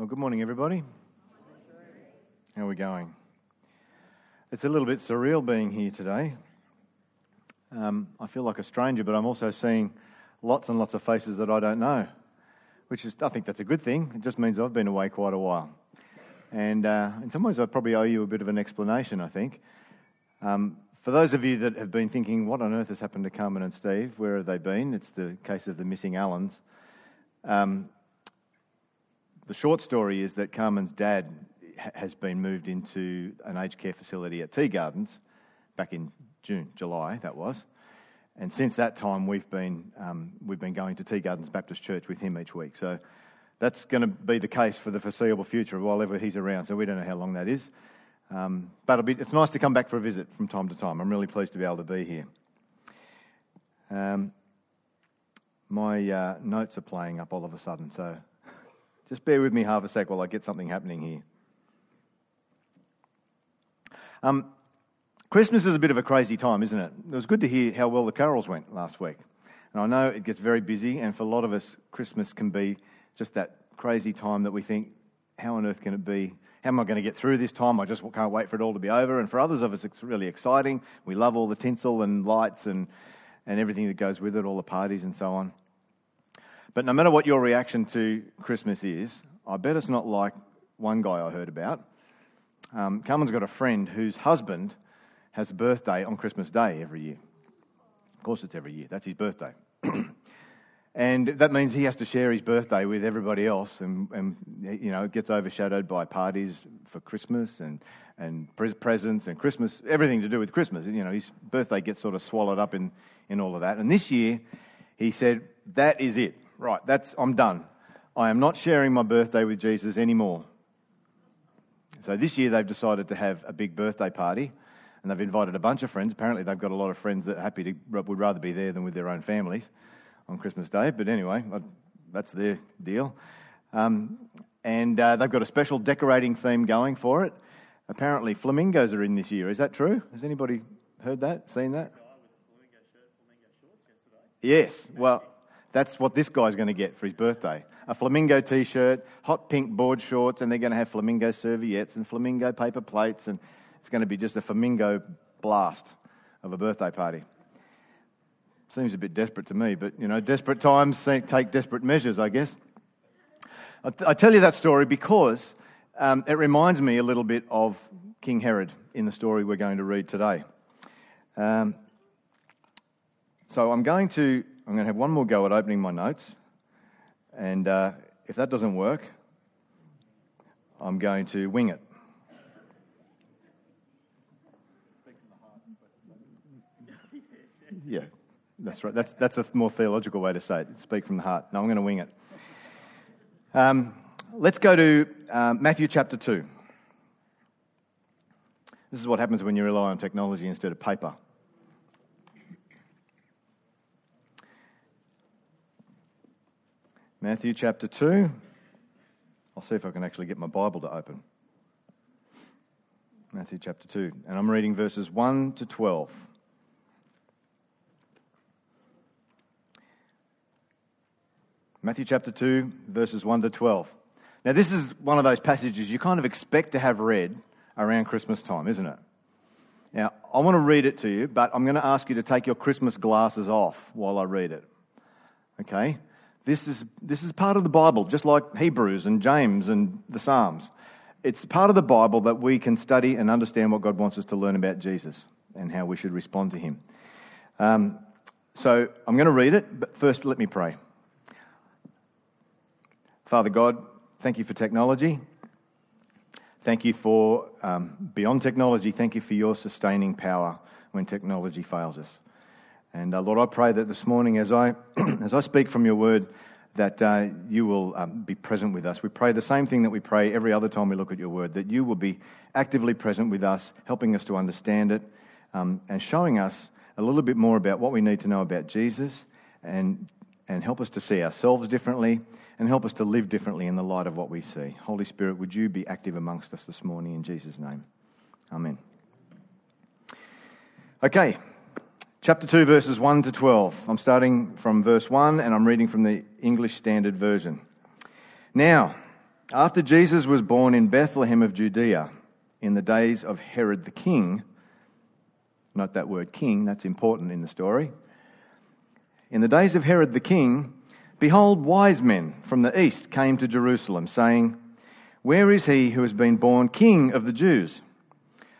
Well, good morning, everybody. How are we going? It's a little bit surreal being here today. Um, I feel like a stranger, but I'm also seeing lots and lots of faces that I don't know, which is, I think that's a good thing. It just means I've been away quite a while. And uh, in some ways, I probably owe you a bit of an explanation, I think. Um, for those of you that have been thinking, what on earth has happened to Carmen and Steve? Where have they been? It's the case of the missing Allens. Um, the short story is that Carmen's dad has been moved into an aged care facility at Tea Gardens back in June, July, that was. And since that time, we've been, um, we've been going to Tea Gardens Baptist Church with him each week. So that's going to be the case for the foreseeable future while ever he's around. So we don't know how long that is. Um, but be, it's nice to come back for a visit from time to time. I'm really pleased to be able to be here. Um, my uh, notes are playing up all of a sudden, so just bear with me half a sec while I get something happening here. Um, Christmas is a bit of a crazy time, isn't it? It was good to hear how well the carols went last week. And I know it gets very busy, and for a lot of us, Christmas can be just that crazy time that we think, how on earth can it be? How am I going to get through this time? I just can't wait for it all to be over. And for others of us, it's really exciting. We love all the tinsel and lights and, and everything that goes with it, all the parties and so on. But no matter what your reaction to Christmas is, I bet it's not like one guy I heard about um, Carmen's got a friend whose husband has a birthday on Christmas Day every year. Of course, it's every year. That's his birthday. and that means he has to share his birthday with everybody else, and, and you know, it gets overshadowed by parties for Christmas and, and presents and Christmas, everything to do with Christmas. You know, his birthday gets sort of swallowed up in, in all of that. And this year, he said, That is it. Right, that's, I'm done. I am not sharing my birthday with Jesus anymore. So this year they've decided to have a big birthday party and they've invited a bunch of friends. Apparently they've got a lot of friends that are happy to, would rather be there than with their own families on Christmas Day. But anyway, that's their deal. Um, and uh, they've got a special decorating theme going for it. Apparently flamingos are in this year. Is that true? Has anybody heard that, seen that? Yes. Well, that's what this guy's going to get for his birthday a flamingo t shirt, hot pink board shorts, and they're going to have flamingo serviettes and flamingo paper plates, and it's going to be just a flamingo blast of a birthday party. Seems a bit desperate to me, but you know, desperate times take desperate measures, I guess. I tell you that story because um, it reminds me a little bit of King Herod in the story we're going to read today. Um, so I'm going to I'm going to have one more go at opening my notes. And uh, if that doesn't work, I'm going to wing it. Yeah, that's right. That's, that's a more theological way to say it. Speak from the heart. No, I'm going to wing it. Um, let's go to uh, Matthew chapter 2. This is what happens when you rely on technology instead of paper. Matthew chapter 2. I'll see if I can actually get my Bible to open. Matthew chapter 2. And I'm reading verses 1 to 12. Matthew chapter 2, verses 1 to 12. Now, this is one of those passages you kind of expect to have read around Christmas time, isn't it? Now, I want to read it to you, but I'm going to ask you to take your Christmas glasses off while I read it. Okay? This is, this is part of the Bible, just like Hebrews and James and the Psalms. It's part of the Bible that we can study and understand what God wants us to learn about Jesus and how we should respond to him. Um, so I'm going to read it, but first let me pray. Father God, thank you for technology. Thank you for, um, beyond technology, thank you for your sustaining power when technology fails us. And uh, Lord, I pray that this morning, as I, as I speak from your word, that uh, you will um, be present with us. We pray the same thing that we pray every other time we look at your word, that you will be actively present with us, helping us to understand it, um, and showing us a little bit more about what we need to know about Jesus, and, and help us to see ourselves differently, and help us to live differently in the light of what we see. Holy Spirit, would you be active amongst us this morning in Jesus' name? Amen. Okay, Chapter 2, verses 1 to 12. I'm starting from verse 1 and I'm reading from the English Standard Version. Now, After Jesus was born in Bethlehem of Judea in the days of Herod the king, not that word king, that's important in the story. In the days of Herod the king, behold, wise men from the east came to Jerusalem, saying, Where is he who has been born king of the Jews?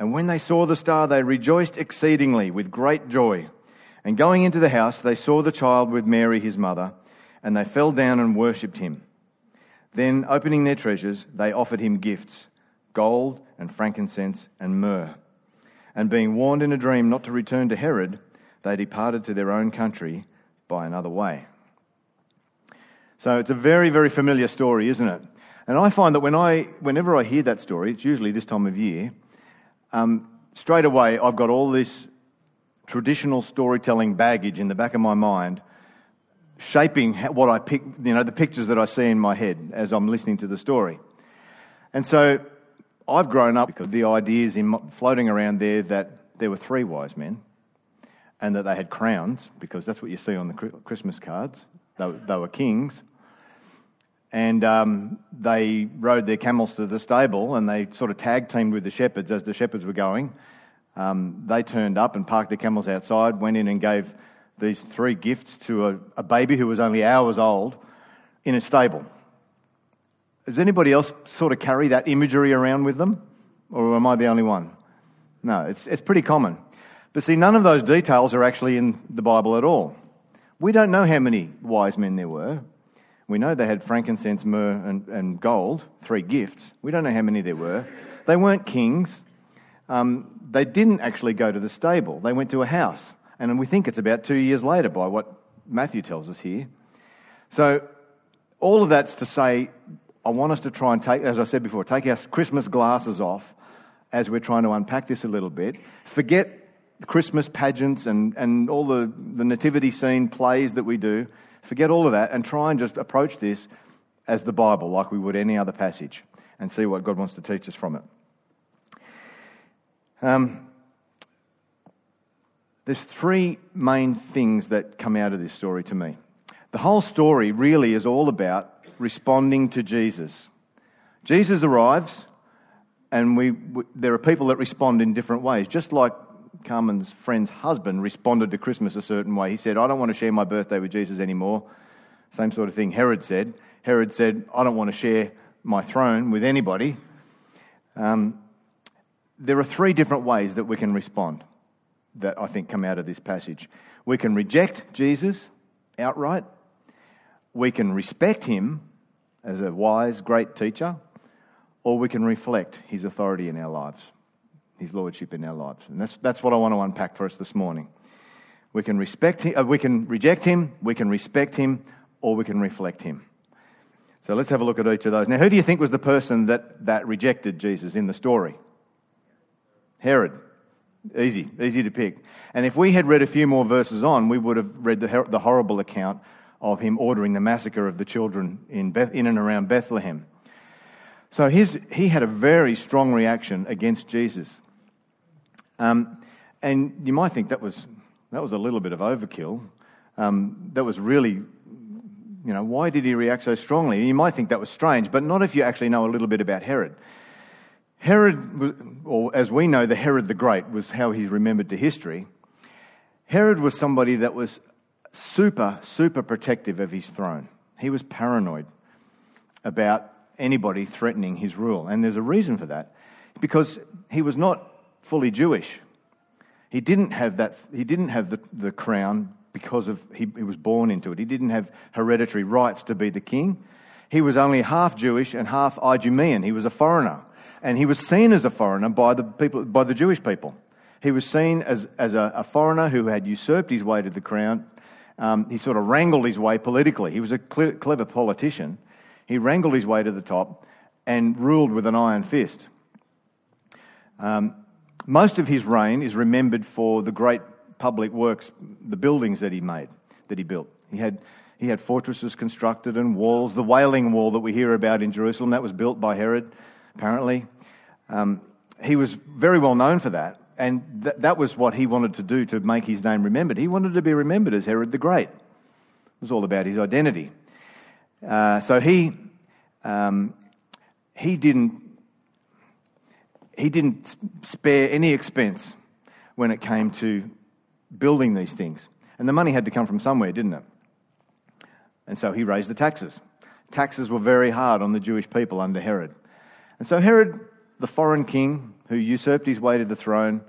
And when they saw the star, they rejoiced exceedingly with great joy. And going into the house, they saw the child with Mary, his mother, and they fell down and worshipped him. Then, opening their treasures, they offered him gifts gold and frankincense and myrrh. And being warned in a dream not to return to Herod, they departed to their own country by another way. So it's a very, very familiar story, isn't it? And I find that when I, whenever I hear that story, it's usually this time of year, um, straight away I've got all this traditional storytelling baggage in the back of my mind shaping what I pick, you know, the pictures that I see in my head as I'm listening to the story. And so I've grown up because the ideas in, floating around there that there were three wise men and that they had crowns, because that's what you see on the Christmas cards. They, they were kings. And um, they rode their camels to the stable and they sort of tag teamed with the shepherds as the shepherds were going. Um, they turned up and parked their camels outside, went in and gave these three gifts to a, a baby who was only hours old in a stable. Does anybody else sort of carry that imagery around with them? Or am I the only one? No, it's, it's pretty common. But see, none of those details are actually in the Bible at all. We don't know how many wise men there were. We know they had frankincense, myrrh, and, and gold, three gifts. We don't know how many there were. They weren't kings. Um, they didn't actually go to the stable, they went to a house. And we think it's about two years later by what Matthew tells us here. So, all of that's to say, I want us to try and take, as I said before, take our Christmas glasses off as we're trying to unpack this a little bit. Forget Christmas pageants and, and all the, the nativity scene plays that we do. Forget all of that and try and just approach this as the Bible, like we would any other passage, and see what God wants to teach us from it. Um, there's three main things that come out of this story to me. The whole story really is all about responding to Jesus. Jesus arrives, and we, there are people that respond in different ways, just like Carmen's friend's husband responded to Christmas a certain way. He said, I don't want to share my birthday with Jesus anymore. Same sort of thing Herod said. Herod said, I don't want to share my throne with anybody. Um, there are three different ways that we can respond that I think come out of this passage. We can reject Jesus outright, we can respect him as a wise, great teacher, or we can reflect his authority in our lives, his lordship in our lives. And that's, that's what I want to unpack for us this morning. We can, respect him, uh, we can reject him, we can respect him, or we can reflect him. So let's have a look at each of those. Now, who do you think was the person that, that rejected Jesus in the story? Herod. Easy, easy to pick. And if we had read a few more verses on, we would have read the, the horrible account of him ordering the massacre of the children in, Beth, in and around Bethlehem. So his, he had a very strong reaction against Jesus. Um, and you might think that was, that was a little bit of overkill. Um, that was really, you know, why did he react so strongly? You might think that was strange, but not if you actually know a little bit about Herod. Herod, or as we know, the Herod the Great was how he's remembered to history. Herod was somebody that was super, super protective of his throne. He was paranoid about anybody threatening his rule. And there's a reason for that. because he was not fully Jewish. He didn't have, that, he didn't have the, the crown because of he, he was born into it. He didn't have hereditary rights to be the king. He was only half Jewish and half Idumean. He was a foreigner. And he was seen as a foreigner by the, people, by the Jewish people. He was seen as, as a, a foreigner who had usurped his way to the crown. Um, he sort of wrangled his way politically. He was a clever politician. He wrangled his way to the top and ruled with an iron fist. Um, most of his reign is remembered for the great public works, the buildings that he made, that he built. He had, he had fortresses constructed and walls. The Wailing Wall that we hear about in Jerusalem, that was built by Herod, apparently. Um, he was very well known for that. And th- that was what he wanted to do to make his name remembered. He wanted to be remembered as Herod the Great. It was all about his identity. Uh, so he, um, he, didn't, he didn't spare any expense when it came to building these things. And the money had to come from somewhere, didn't it? And so he raised the taxes. Taxes were very hard on the Jewish people under Herod. And so Herod, the foreign king who usurped his way to the throne,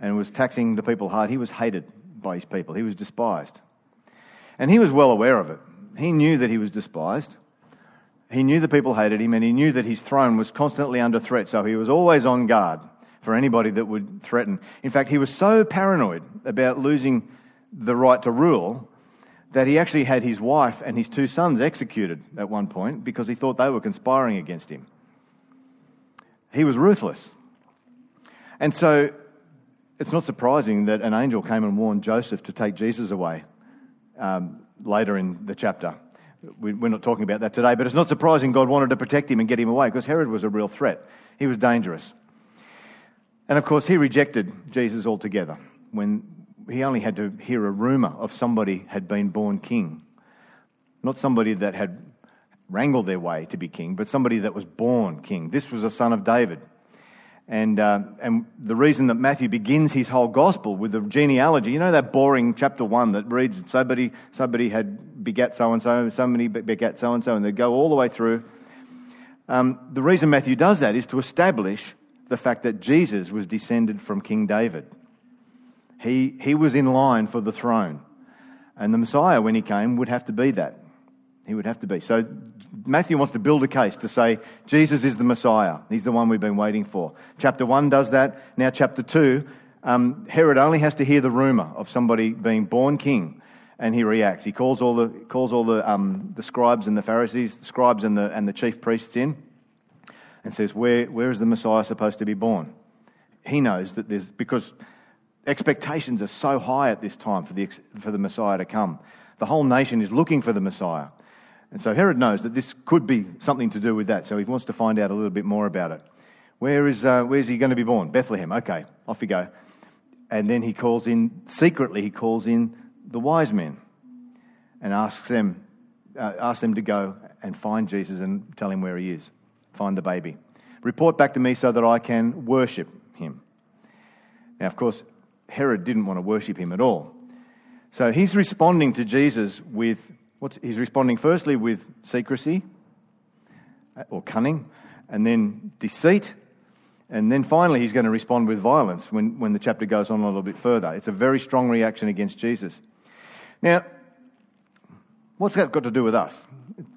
and was taxing the people hard, he was hated by his people. He was despised. And he was well aware of it. He knew that he was despised. He knew the people hated him, and he knew that his throne was constantly under threat, so he was always on guard for anybody that would threaten. In fact, he was so paranoid about losing the right to rule that he actually had his wife and his two sons executed at one point because he thought they were conspiring against him. He was ruthless. And so it's not surprising that an angel came and warned Joseph to take Jesus away um, later in the chapter. We, we're not talking about that today, but it's not surprising God wanted to protect him and get him away because Herod was a real threat. He was dangerous. And of course, he rejected Jesus altogether when he only had to hear a rumor of somebody had been born king. Not somebody that had wrangled their way to be king, but somebody that was born king. This was a son of David. And, uh, and the reason that Matthew begins his whole gospel with the genealogy, you know that boring chapter one that reads somebody, somebody had begat so and so, somebody begat so and so, and they go all the way through. Um, the reason Matthew does that is to establish the fact that Jesus was descended from King David. He, he was in line for the throne. And the Messiah, when he came, would have to be that. He would have to be. So Matthew wants to build a case to say Jesus is the Messiah. He's the one we've been waiting for. Chapter 1 does that. Now, chapter 2, um, Herod only has to hear the rumor of somebody being born king and he reacts. He calls all the, calls all the, um, the scribes and the Pharisees, the scribes and the, and the chief priests in and says, where, where is the Messiah supposed to be born? He knows that there's, because expectations are so high at this time for the, for the Messiah to come. The whole nation is looking for the Messiah. And so Herod knows that this could be something to do with that, so he wants to find out a little bit more about it. Where is, uh, where's he going to be born? Bethlehem. Okay, off you go. And then he calls in, secretly, he calls in the wise men and asks them, uh, asks them to go and find Jesus and tell him where he is. Find the baby. Report back to me so that I can worship him. Now, of course, Herod didn't want to worship him at all. So he's responding to Jesus with What's, he's responding firstly with secrecy uh, or cunning, and then deceit, and then finally he's going to respond with violence when, when the chapter goes on a little bit further. It's a very strong reaction against Jesus. Now, what's that got to do with us?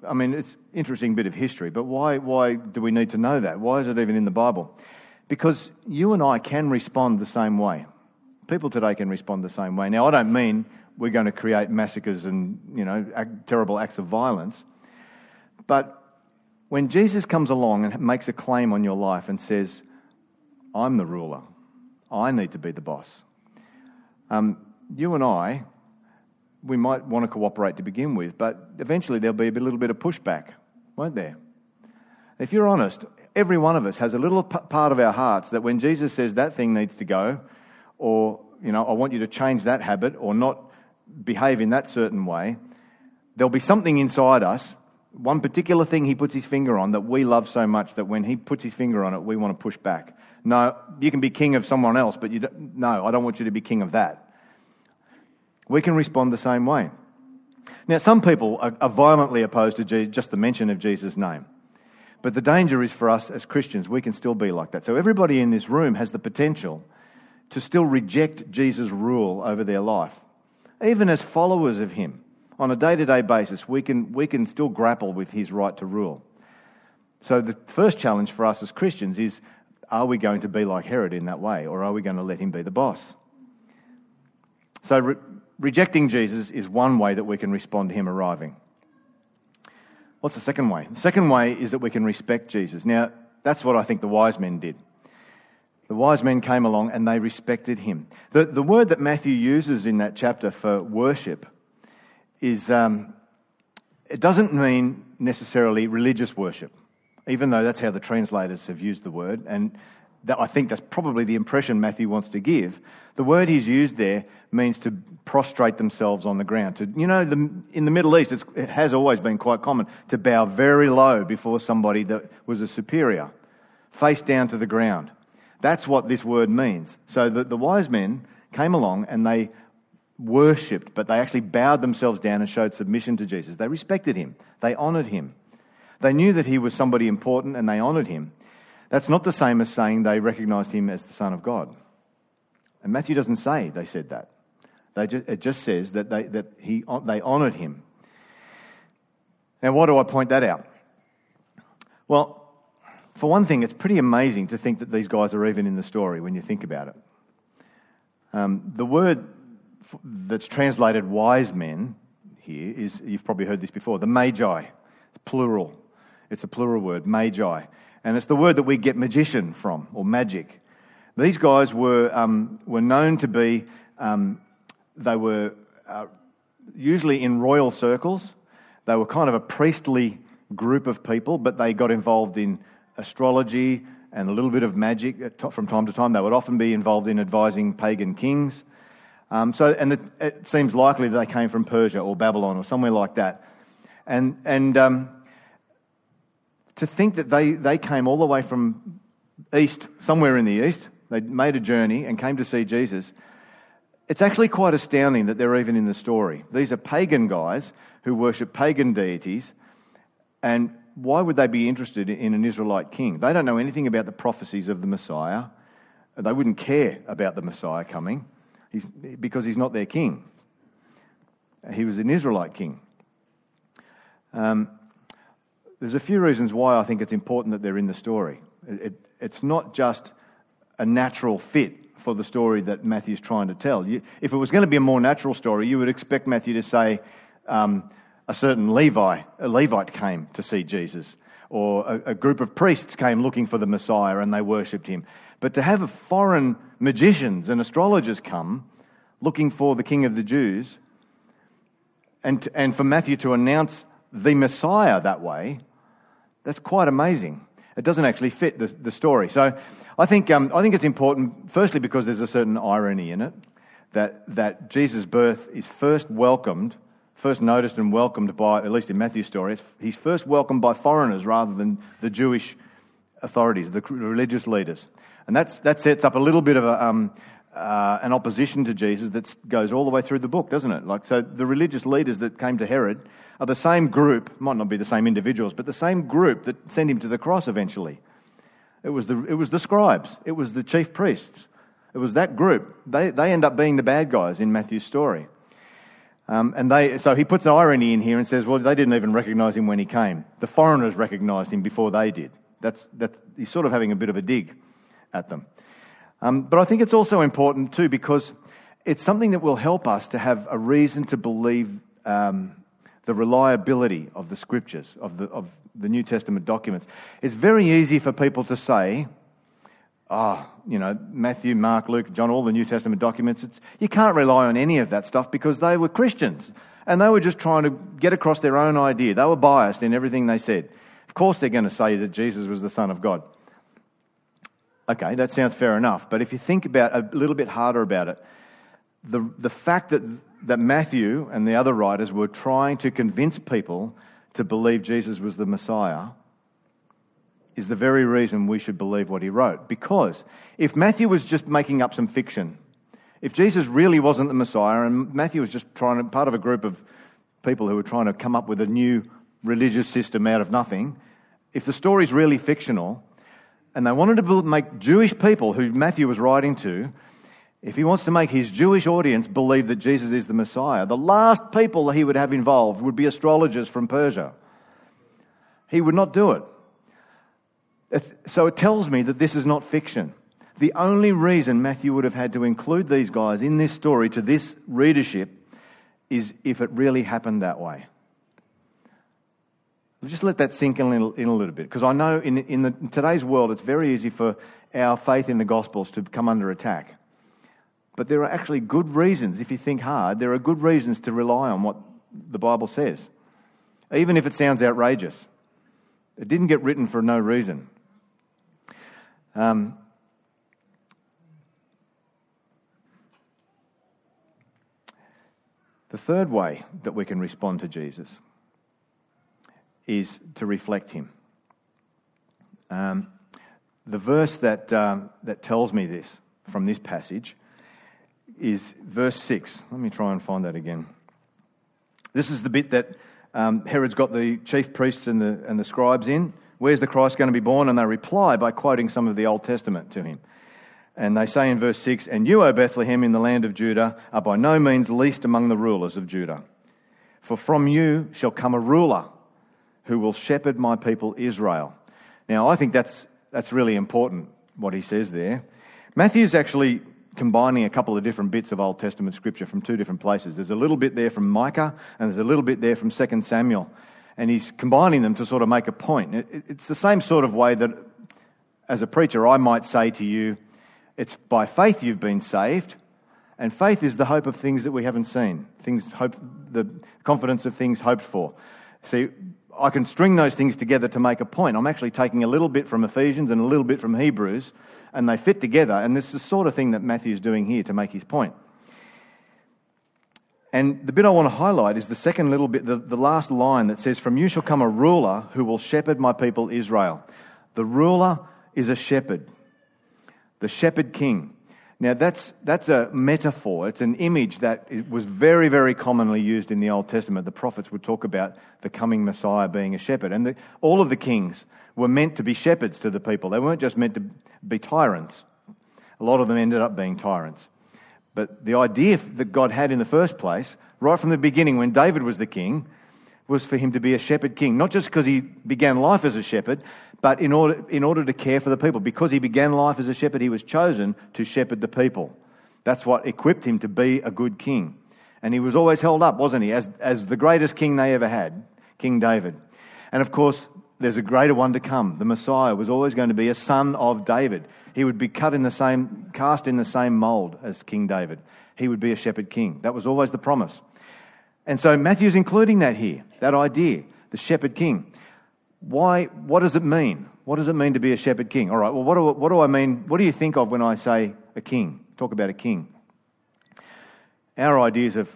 I mean, it's an interesting bit of history, but why, why do we need to know that? Why is it even in the Bible? Because you and I can respond the same way. People today can respond the same way. Now, I don't mean we're going to create massacres and you know terrible acts of violence. But when Jesus comes along and makes a claim on your life and says, "I'm the ruler, I need to be the boss," um, you and I, we might want to cooperate to begin with, but eventually there'll be a little bit of pushback, won't there? If you're honest, every one of us has a little part of our hearts that when Jesus says that thing needs to go, or you know, I want you to change that habit, or not behave in that certain way, there'll be something inside us, one particular thing he puts his finger on that we love so much that when he puts his finger on it, we want to push back. No, you can be king of someone else, but you don't, no, I don't want you to be king of that. We can respond the same way. Now, some people are, violently opposed to Jesus, just the mention of Jesus' name. But the danger is for us as Christians, we can still be like that. So everybody in this room has the potential to still reject Jesus' rule over their life. Even as followers of Him, on a day to day basis, we can, we can still grapple with His right to rule. So the first challenge for us as Christians is are we going to be like Herod in that way, or are we going to let him be the boss? So re- rejecting Jesus is one way that we can respond to him arriving. What's the second way? The second way is that we can respect Jesus. Now, that's what I think the wise men did. The wise men came along and they respected him. The, the word that Matthew uses in that chapter for worship is, um, it doesn't mean necessarily religious worship, even though that's how the translators have used the word. And that, I think that's probably the impression Matthew wants to give. The word he's used there means to prostrate themselves on the ground. To, you know, the, in the Middle East, it has always been quite common to bow very low before somebody that was a superior, face down to the ground. That's what this word means. So the, the wise men came along and they worshipped, but they actually bowed themselves down and showed submission to Jesus. They respected him, they honoured him. They knew that he was somebody important and they honoured him. That's not the same as saying they recognised him as the Son of God. And Matthew doesn't say they said that. They just, it just says that, they, that he, they honoured him. Now, why do I point that out? Well, for one thing, it's pretty amazing to think that these guys are even in the story when you think about it. Um, the word that's translated wise men here is, you've probably heard this before, the magi. It's plural. It's a plural word, magi. And it's the word that we get magician from, or magic. These guys were, um, were known to be, um, they were uh, usually in royal circles. They were kind of a priestly group of people, but they got involved in astrology and a little bit of magic from time to time. They would often be involved in advising pagan kings. Um, so, and it, it, seems likely that they came from Persia or Babylon or somewhere like that. And, and um, to think that they, they came all the way from east, somewhere in the east, they made a journey and came to see Jesus. It's actually quite astounding that they're even in the story. These are pagan guys who worship pagan deities, and why would they be interested in an Israelite king? They don't know anything about the prophecies of the Messiah. They wouldn't care about the Messiah coming he's, because he's not their king. He was an Israelite king. Um, there's a few reasons why I think it's important that they're in the story. It, it, it's not just a natural fit for the story that Matthew's trying to tell. You, if it was going to be a more natural story, you would expect Matthew to say um, a certain Levi, a Levite came to see Jesus, or a, a group of priests came looking for the Messiah and they worshipped him. But to have foreign magicians and astrologers come looking for the King of the Jews, and, and for Matthew to announce the Messiah that way, that's quite amazing. It doesn't actually fit the, the story. So I think, um, I think it's important, firstly, because there's a certain irony in it, that, that Jesus' birth is first welcomed, first noticed and welcomed by, at least in Matthew's story, he's first welcomed by foreigners rather than the Jewish authorities, the religious leaders. And that's, that sets up a little bit of a, um, uh, an opposition to Jesus that goes all the way through the book, doesn't it? Like, so the religious leaders that came to Herod are the same group, might not be the same individuals, but the same group that sent him to the cross eventually. It was the, it was the scribes, it was the chief priests, it was that group. They, they end up being the bad guys in Matthew's story. Um, and they, so he puts irony in here and says, well, they didn't even recognize him when he came. The foreigners recognized him before they did. That's, that's, he's sort of having a bit of a dig at them. Um, but I think it's also important too because it's something that will help us to have a reason to believe um, the reliability of the scriptures, of the, of the New Testament documents. It's very easy for people to say, oh, you know, Matthew, Mark, Luke, John, all the New Testament documents, you can't rely on any of that stuff because they were Christians and they were just trying to get across their own idea. They were biased in everything they said. Of course, they're going to say that Jesus was the Son of God. Okay, that sounds fair enough. But if you think about a little bit harder about it, the, the fact that, that Matthew and the other writers were trying to convince people to believe Jesus was the Messiah is the very reason we should believe what he wrote. Because if Matthew was just making up some fiction, if Jesus really wasn't the Messiah and Matthew was just trying to, part of a group of people who were trying to come up with a new religious system out of nothing, if the story's really fictional, and they wanted to make Jewish people who Matthew was writing to, if he wants to make his Jewish audience believe that Jesus is the Messiah, the last people he would have involved would be astrologers from Persia. He would not do it. So it tells me that this is not fiction. The only reason Matthew would have had to include these guys in this story to this readership is if it really happened that way. Just let that sink in a little, in a little bit, because I know in, in, the, in today's world it's very easy for our faith in the Gospels to come under attack. But there are actually good reasons, if you think hard, there are good reasons to rely on what the Bible says, even if it sounds outrageous. It didn't get written for no reason. Um, the third way that we can respond to Jesus is to reflect him. Um, the verse that, um, that tells me this from this passage is verse 6. Let me try and find that again. This is the bit that um, Herod's got the chief priests and the, and the scribes in. Where's the Christ going to be born? And they reply by quoting some of the Old Testament to him. And they say in verse 6 And you, O Bethlehem, in the land of Judah, are by no means least among the rulers of Judah. For from you shall come a ruler who will shepherd my people Israel. Now, I think that's, that's really important, what he says there. Matthew's actually combining a couple of different bits of Old Testament scripture from two different places. There's a little bit there from Micah, and there's a little bit there from 2 Samuel. And he's combining them to sort of make a point. It's the same sort of way that, as a preacher, I might say to you, it's by faith you've been saved, and faith is the hope of things that we haven't seen, things hope, the confidence of things hoped for. See, I can string those things together to make a point. I'm actually taking a little bit from Ephesians and a little bit from Hebrews and they fit together. And this is the sort of thing that Matthew's doing here to make his point. And the bit I want to highlight is the second little bit, the, the last line that says, From you shall come a ruler who will shepherd my people Israel. The ruler is a shepherd, the shepherd king. Now, that's, that's a metaphor. It's an image that was very, very commonly used in the Old Testament. The prophets would talk about the coming Messiah being a shepherd. And the, all of the kings were meant to be shepherds to the people, they weren't just meant to be tyrants. A lot of them ended up being tyrants. But the idea that God had in the first place, right from the beginning when David was the king, was for him to be a shepherd king. Not just because he began life as a shepherd, but in order, in order to care for the people. Because he began life as a shepherd, he was chosen to shepherd the people. That's what equipped him to be a good king. And he was always held up, wasn't he, as, as the greatest king they ever had, King David. And of course, there's a greater one to come. The Messiah was always going to be a son of David. He would be cut in the same, cast in the same mold as King David. He would be a shepherd king. That was always the promise. And so Matthew's including that here, that idea, the shepherd king. Why, what does it mean? What does it mean to be a shepherd king? All right, well, what do, what do I mean? What do you think of when I say a king? Talk about a king. Our ideas of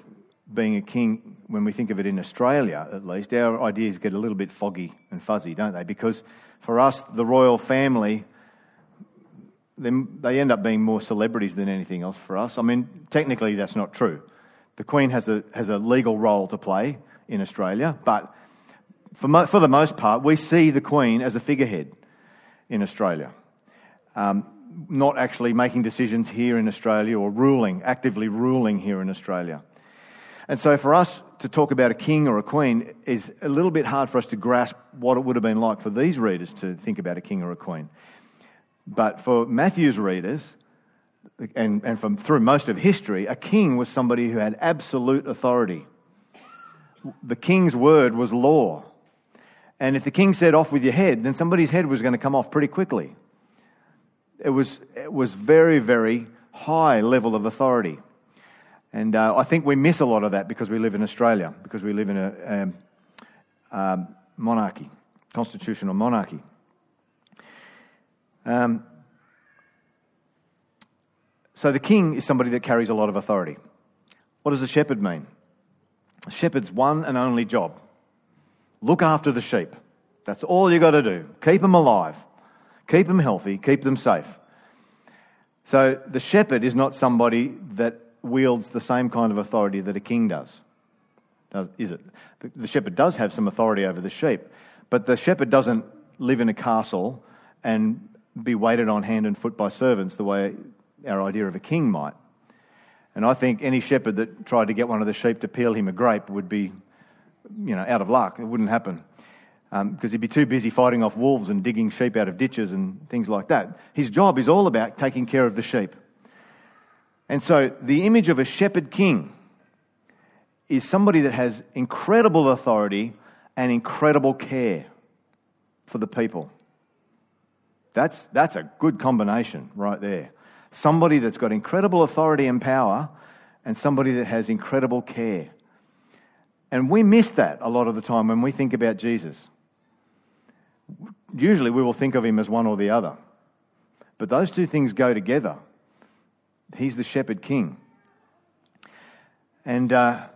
being a king, when we think of it in Australia at least, our ideas get a little bit foggy and fuzzy, don't they? Because for us, the royal family, they end up being more celebrities than anything else for us. I mean, technically, that's not true. The Queen has a, has a legal role to play in Australia, but for, mo- for the most part, we see the Queen as a figurehead in Australia. Um, not actually making decisions here in Australia or ruling, actively ruling here in Australia. And so for us to talk about a king or a queen is a little bit hard for us to grasp what it would have been like for these readers to think about a king or a queen. But for Matthew's readers, and, and from, through most of history, a king was somebody who had absolute authority. The king's word was law. And if the king said off with your head, then somebody's head was going to come off pretty quickly. It was, it was very, very high level of authority. And uh, I think we miss a lot of that because we live in Australia, because we live in a um, um, monarchy, constitutional monarchy. Um, so the king is somebody that carries a lot of authority. What does a shepherd mean? A shepherd's one and only job look after the sheep. That's all you got to do. Keep them alive, keep them healthy, keep them safe. So the shepherd is not somebody that wields the same kind of authority that a king does. is it? The shepherd does have some authority over the sheep, but the shepherd doesn't live in a castle and be waited on hand and foot by servants the way our idea of a king might. And I think any shepherd that tried to get one of the sheep to peel him a grape would be, you know, out of luck. It wouldn't happen because um, he'd be too busy fighting off wolves and digging sheep out of ditches and things like that. His job is all about taking care of the sheep. And so the image of a shepherd king is somebody that has incredible authority and incredible care for the people. That's, that's a good combination right there. Somebody that's got incredible authority and power, and somebody that has incredible care. And we miss that a lot of the time when we think about Jesus. Usually we will think of him as one or the other. But those two things go together. He's the shepherd king. And uh,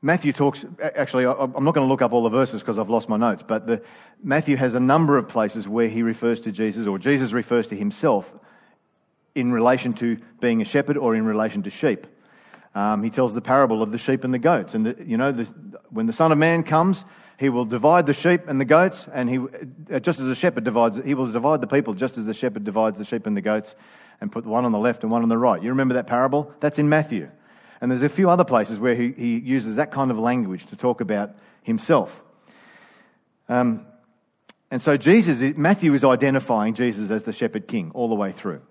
Matthew talks, actually, I'm not going to look up all the verses because I've lost my notes, but the, Matthew has a number of places where he refers to Jesus, or Jesus refers to himself in relation to being a shepherd or in relation to sheep. Um, he tells the parable of the sheep and the goats. And, the, you know, the, when the Son of Man comes, he will divide the sheep and the goats, and he, uh, just as a shepherd divides, he will divide the people just as the shepherd divides the sheep and the goats and put one on the left and one on the right. You remember that parable? That's in Matthew. And there's a few other places where he, he uses that kind of language to talk about himself. Um, and so Jesus, Matthew is identifying Jesus as the shepherd king all the way through.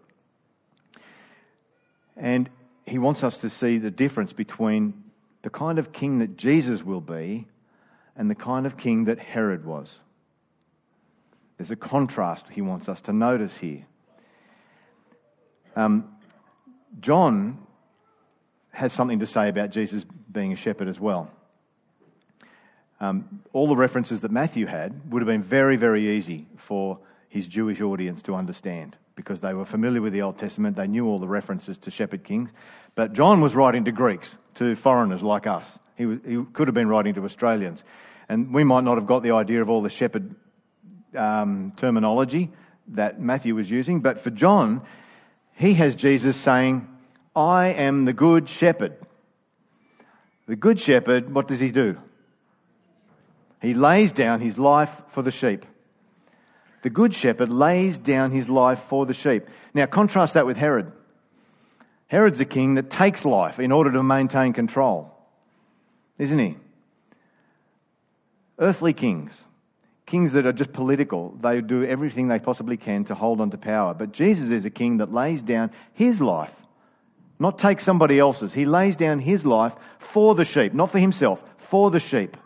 And he wants us to see the difference between the kind of king that Jesus will be and the kind of king that Herod was. There's a contrast he wants us to notice here. Um, John has something to say about Jesus being a shepherd as well. Um, all the references that Matthew had would have been very, very easy for his Jewish audience to understand because they were familiar with the Old Testament. They knew all the references to shepherd kings. But John was writing to Greeks, to foreigners like us. He, was, he could have been writing to Australians. And we might not have got the idea of all the shepherd um, terminology that Matthew was using. But for John, he has Jesus saying, I am the good shepherd. The good shepherd, what does he do? He lays down his life for the sheep. The good shepherd lays down his life for the sheep. Now, contrast that with Herod. Herod's a king that takes life in order to maintain control, isn't he? Earthly kings, kings that are just political, they do everything they possibly can to hold on to power. But Jesus is a king that lays down his life not take somebody else's. He lays down his life for the sheep, not for himself, for the sheep.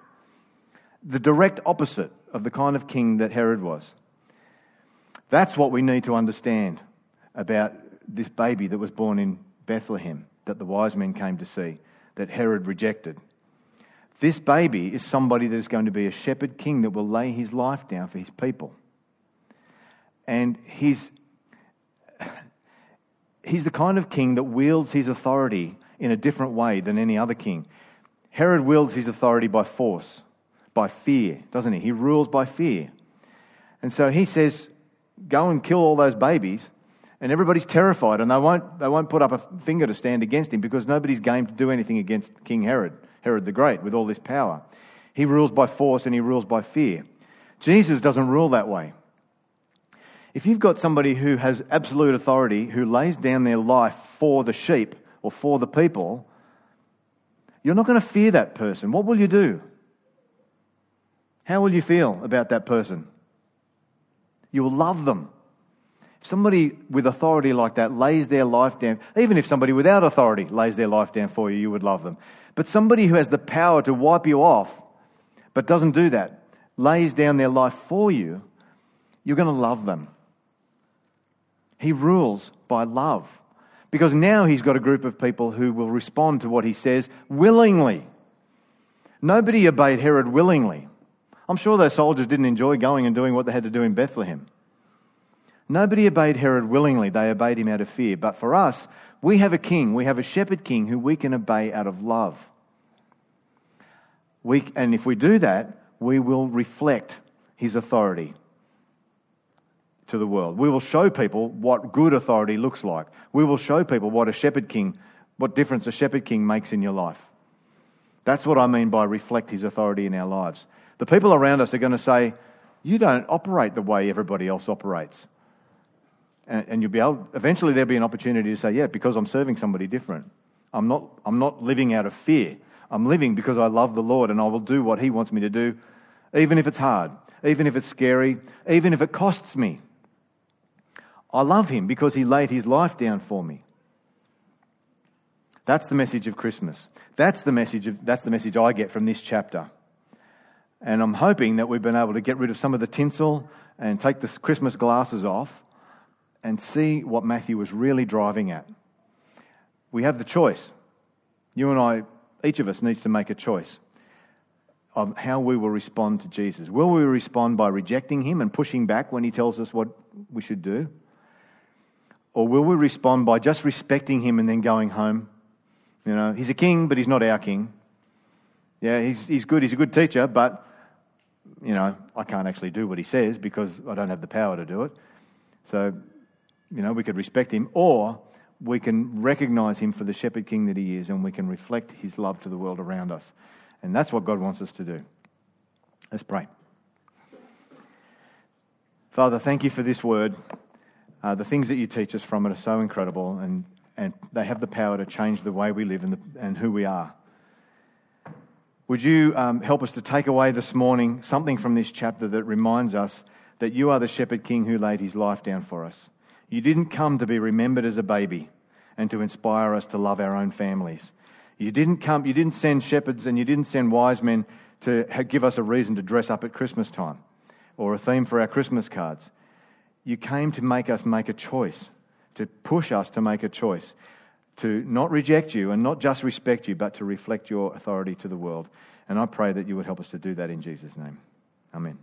The direct opposite of the kind of king that Herod was. That's what we need to understand about this baby that was born in Bethlehem that the wise men came to see, that Herod rejected. This baby is somebody that is going to be a shepherd king that will lay his life down for his people. And his he's the kind of king that wields his authority in a different way than any other king. Herod wields his authority by force, by fear, doesn't he? He rules by fear. And so he says, Go and kill all those babies. And everybody's terrified, and they won't, they won't put up a finger to stand against him because nobody's game to do anything against King Herod, Herod the Great, with all this power. He rules by force and he rules by fear. Jesus doesn't rule that way. If you've got somebody who has absolute authority, who lays down their life for the sheep or for the people, you're not going to fear that person. What will you do? How will you feel about that person? You will love them. If somebody with authority like that lays their life down, even if somebody without authority lays their life down for you, you would love them. But somebody who has the power to wipe you off, but doesn't do that, lays down their life for you, you're going to love them. He rules by love. Because now he's got a group of people who will respond to what he says willingly. Nobody obeyed Herod willingly. I'm sure those soldiers didn't enjoy going and doing what they had to do in Bethlehem. Nobody obeyed Herod willingly, they obeyed him out of fear. But for us, we have a king, we have a shepherd king who we can obey out of love. We, and if we do that, we will reflect his authority to the world. We will show people what good authority looks like. We will show people what a shepherd king, what difference a shepherd king makes in your life. That's what I mean by reflect his authority in our lives. The people around us are going to say, You don't operate the way everybody else operates. And, and you'll be able, eventually there'll be an opportunity to say, yeah, because I'm serving somebody different. I'm not, I'm not living out of fear. I'm living because I love the Lord and I will do what He wants me to do, even if it's hard, even if it's scary, even if it costs me. I love Him because He laid His life down for me. That's the message of Christmas. That's the message, of, that's the message I get from this chapter. And I'm hoping that we've been able to get rid of some of the tinsel and take the Christmas glasses off and see what Matthew was really driving at. We have the choice. You and I, each of us needs to make a choice of how we will respond to Jesus. Will we respond by rejecting him and pushing back when he tells us what we should do? Or will we respond by just respecting him and then going home? You know, he's a king, but he's not our king. Yeah, he's, he's good, he's a good teacher, but, you know, I can't actually do what he says because I don't have the power to do it. So, you know, we could respect him, or we can recognize him for the shepherd king that he is, and we can reflect his love to the world around us. And that's what God wants us to do. Let's pray. Father, thank you for this word. Uh, the things that you teach us from it are so incredible, and, and they have the power to change the way we live and, the, and who we are. Would you um, help us to take away this morning something from this chapter that reminds us that you are the shepherd king who laid his life down for us? You didn't come to be remembered as a baby and to inspire us to love our own families. You didn't come, you didn't send shepherds and you didn't send wise men to give us a reason to dress up at Christmas time or a theme for our Christmas cards. You came to make us make a choice, to push us to make a choice, to not reject you and not just respect you, but to reflect your authority to the world. And I pray that you would help us to do that in Jesus' name. Amen.